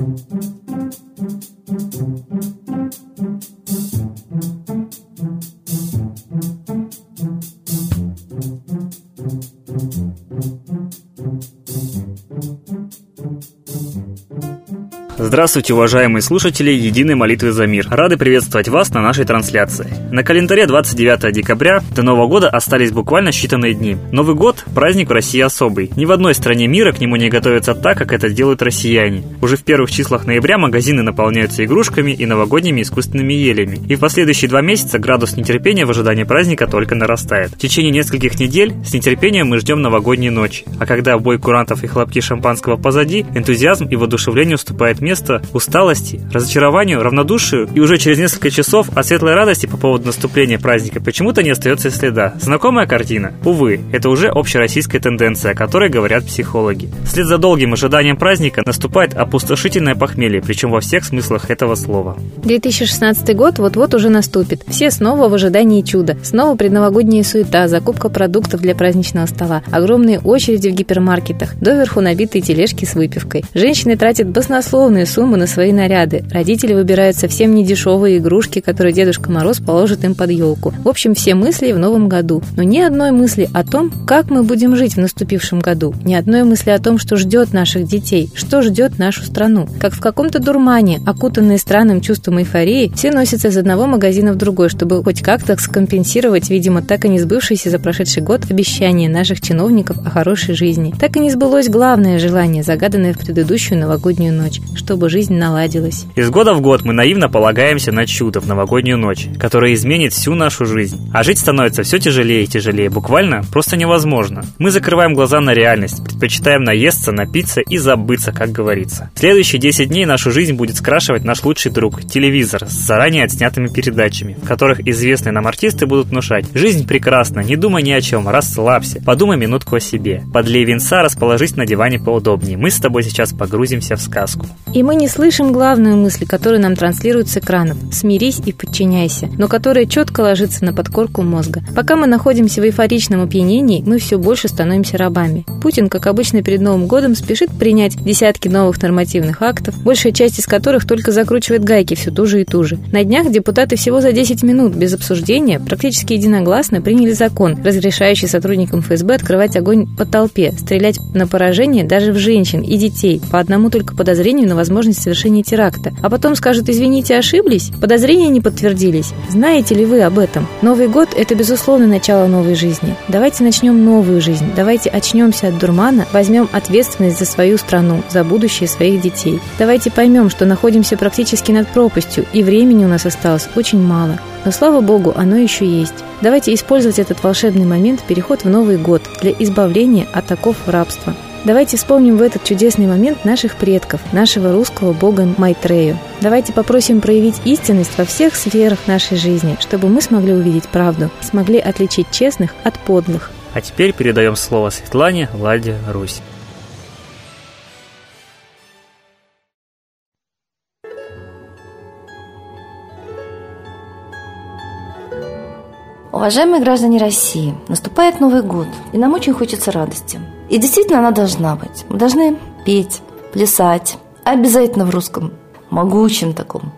thank you Здравствуйте, уважаемые слушатели Единой молитвы за мир. Рады приветствовать вас на нашей трансляции. На календаре 29 декабря до Нового года остались буквально считанные дни. Новый год – праздник в России особый. Ни в одной стране мира к нему не готовятся так, как это делают россияне. Уже в первых числах ноября магазины наполняются игрушками и новогодними искусственными елями. И в последующие два месяца градус нетерпения в ожидании праздника только нарастает. В течение нескольких недель с нетерпением мы ждем новогодние ночи. А когда бой курантов и хлопки шампанского позади, энтузиазм и воодушевление уступает место место усталости, разочарованию, равнодушию, и уже через несколько часов от светлой радости по поводу наступления праздника почему-то не остается следа. Знакомая картина? Увы, это уже общероссийская тенденция, о которой говорят психологи. Вслед за долгим ожиданием праздника наступает опустошительное похмелье, причем во всех смыслах этого слова. 2016 год вот-вот уже наступит. Все снова в ожидании чуда. Снова предновогодняя суета, закупка продуктов для праздничного стола, огромные очереди в гипермаркетах, доверху набитые тележки с выпивкой. Женщины тратят баснословные суммы на свои наряды. Родители выбирают совсем не дешевые игрушки, которые Дедушка Мороз положит им под елку. В общем, все мысли в новом году. Но ни одной мысли о том, как мы будем жить в наступившем году. Ни одной мысли о том, что ждет наших детей, что ждет нашу страну. Как в каком-то дурмане, окутанные странным чувством эйфории, все носятся из одного магазина в другой, чтобы хоть как-то скомпенсировать, видимо, так и не сбывшееся за прошедший год обещание наших чиновников о хорошей жизни. Так и не сбылось главное желание, загаданное в предыдущую новогоднюю ночь, чтобы жизнь наладилась. Из года в год мы наивно полагаемся на чудо в новогоднюю ночь, которое изменит всю нашу жизнь. А жить становится все тяжелее и тяжелее, буквально просто невозможно. Мы закрываем глаза на реальность, предпочитаем наесться, напиться и забыться, как говорится. Следующие 10 дней нашу жизнь будет скрашивать наш лучший друг – телевизор с заранее отснятыми передачами, в которых известные нам артисты будут внушать «Жизнь прекрасна, не думай ни о чем, расслабься, подумай минутку о себе, подлей винца, расположись на диване поудобнее, мы с тобой сейчас погрузимся в сказку». И мы не слышим главную мысль, которую нам транслируют с экранов «смирись и подчиняйся», но которая четко ложится на подкорку мозга. Пока мы находимся в эйфоричном опьянении, мы все больше становимся рабами. Путин, как обычно перед Новым годом, спешит принять десятки новых нормативных актов, большая часть из которых только закручивает гайки все туже и туже. На днях депутаты всего за 10 минут без обсуждения практически единогласно приняли закон, разрешающий сотрудникам ФСБ открывать огонь по толпе, стрелять на поражение даже в женщин и детей по одному только подозрению на возможность совершения теракта. А потом скажут, извините, ошиблись? Подозрения не подтвердились. Знаете ли вы об этом? Новый год – это, безусловно, начало новой жизни. Давайте начнем новую жизнь. Давайте очнемся от дурмана, возьмем ответственность за свою страну, за будущее своих детей. Давайте поймем, что находимся практически над пропастью, и времени у нас осталось очень мало. Но слава богу, оно еще есть. Давайте использовать этот волшебный момент переход в Новый год для избавления от оков рабства. Давайте вспомним в этот чудесный момент наших предков, нашего русского бога Майтрею. Давайте попросим проявить истинность во всех сферах нашей жизни, чтобы мы смогли увидеть правду, смогли отличить честных от подлых. А теперь передаем слово Светлане Ладе Русь. Уважаемые граждане России, наступает Новый год, и нам очень хочется радости. И действительно она должна быть. Мы должны петь, плясать, обязательно в русском, могучем таком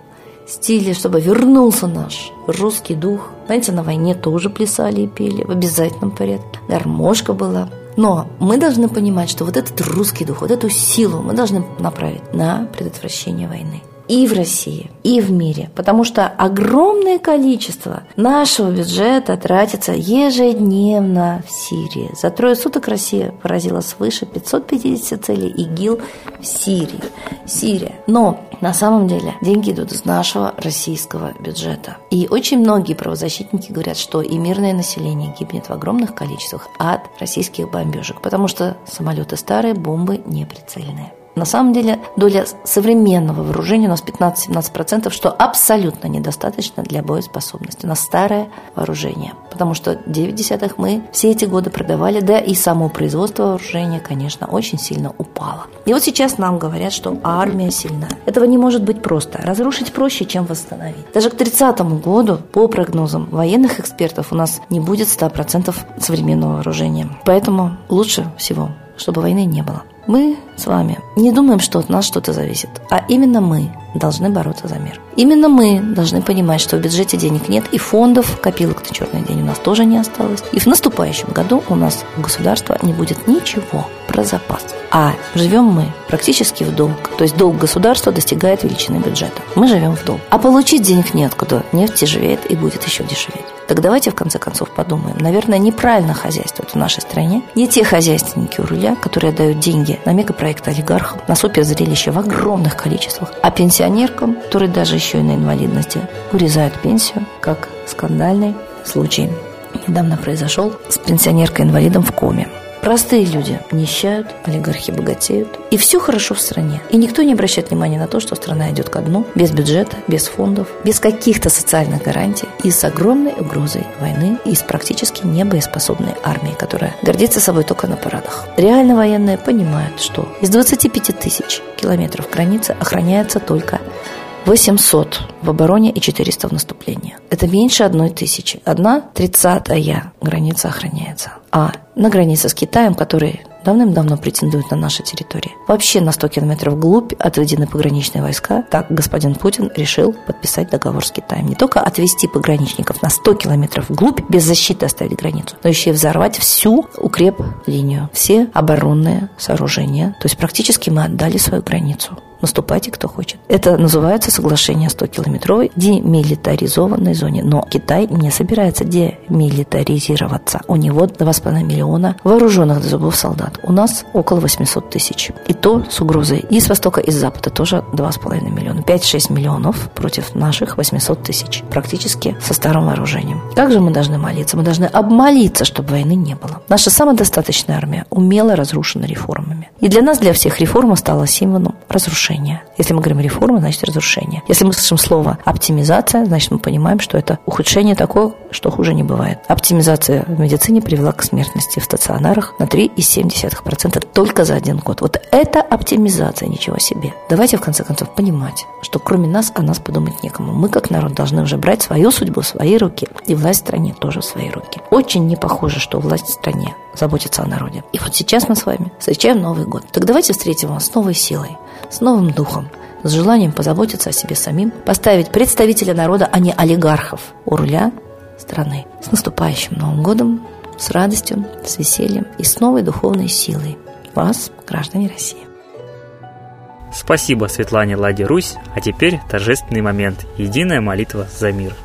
стиле, чтобы вернулся наш русский дух. Знаете, на войне тоже плясали и пели в обязательном порядке. Гармошка была. Но мы должны понимать, что вот этот русский дух, вот эту силу мы должны направить на предотвращение войны и в России, и в мире, потому что огромное количество нашего бюджета тратится ежедневно в Сирии. За трое суток Россия поразила свыше 550 целей ИГИЛ в Сирии. Сирия. Но на самом деле деньги идут из нашего российского бюджета. И очень многие правозащитники говорят, что и мирное население гибнет в огромных количествах от российских бомбежек, потому что самолеты старые, бомбы неприцельные. На самом деле доля современного вооружения у нас 15-17%, что абсолютно недостаточно для боеспособности. У нас старое вооружение, потому что 9 десятых мы все эти годы продавали, да и само производство вооружения, конечно, очень сильно упало. И вот сейчас нам говорят, что армия сильна. Этого не может быть просто. Разрушить проще, чем восстановить. Даже к 30 году, по прогнозам военных экспертов, у нас не будет 100% современного вооружения. Поэтому лучше всего, чтобы войны не было. Мы с вами не думаем, что от нас что-то зависит, а именно мы должны бороться за мир. Именно мы должны понимать, что в бюджете денег нет, и фондов, копилок на черный день у нас тоже не осталось. И в наступающем году у нас у государства не будет ничего про запас. А живем мы практически в долг. То есть долг государства достигает величины бюджета. Мы живем в долг. А получить денег неоткуда. Нефть тяжелеет и будет еще дешеветь. Так давайте в конце концов подумаем. Наверное, неправильно хозяйствуют в нашей стране не те хозяйственники у руля, которые дают деньги на мегапроекты олигархам, на суперзрелище в огромных количествах, а пенсионеркам, которые даже еще и на инвалидности, урезают пенсию, как скандальный случай недавно произошел с пенсионеркой-инвалидом в коме. Простые люди нищают, олигархи богатеют. И все хорошо в стране. И никто не обращает внимания на то, что страна идет ко дну, без бюджета, без фондов, без каких-то социальных гарантий и с огромной угрозой войны и с практически небоеспособной армией, которая гордится собой только на парадах. Реально военные понимают, что из 25 тысяч километров границы охраняется только 800 в обороне и 400 в наступлении. Это меньше одной тысячи. Одна тридцатая граница охраняется. А на границе с Китаем, который давным-давно претендует на наши территории. Вообще на 100 километров вглубь отведены пограничные войска. Так господин Путин решил подписать договор с Китаем. Не только отвести пограничников на 100 километров вглубь, без защиты оставить границу, но еще и взорвать всю укреп-линию, все оборонные сооружения. То есть практически мы отдали свою границу наступайте, кто хочет. Это называется соглашение 100-километровой демилитаризованной зоне. Но Китай не собирается демилитаризироваться. У него 2,5 миллиона вооруженных до зубов солдат. У нас около 800 тысяч. И то с угрозой и с востока, и с запада тоже 2,5 миллиона. 5-6 миллионов против наших 800 тысяч. Практически со старым вооружением. Как же мы должны молиться? Мы должны обмолиться, чтобы войны не было. Наша самодостаточная армия умело разрушена реформами. И для нас, для всех, реформа стала символом разрушения разрушение. Если мы говорим реформа, значит разрушение. Если мы слышим слово оптимизация, значит мы понимаем, что это ухудшение такое, что хуже не бывает. Оптимизация в медицине привела к смертности в стационарах на 3,7% только за один год. Вот это оптимизация, ничего себе. Давайте в конце концов понимать, что кроме нас о нас подумать некому. Мы как народ должны уже брать свою судьбу в свои руки. И власть в стране тоже в свои руки. Очень не похоже, что власть в стране заботится о народе. И вот сейчас мы с вами встречаем Новый год. Так давайте встретим его с новой силой, с новым духом, с желанием позаботиться о себе самим, поставить представителя народа, а не олигархов у руля страны. С наступающим Новым годом, с радостью, с весельем и с новой духовной силой. Вас, граждане России. Спасибо Светлане Ладе Русь, а теперь торжественный момент – единая молитва за мир –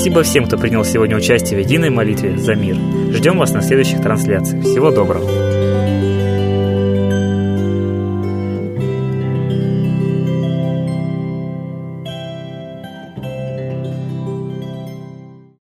Спасибо всем, кто принял сегодня участие в единой молитве за мир. Ждем вас на следующих трансляциях. Всего доброго.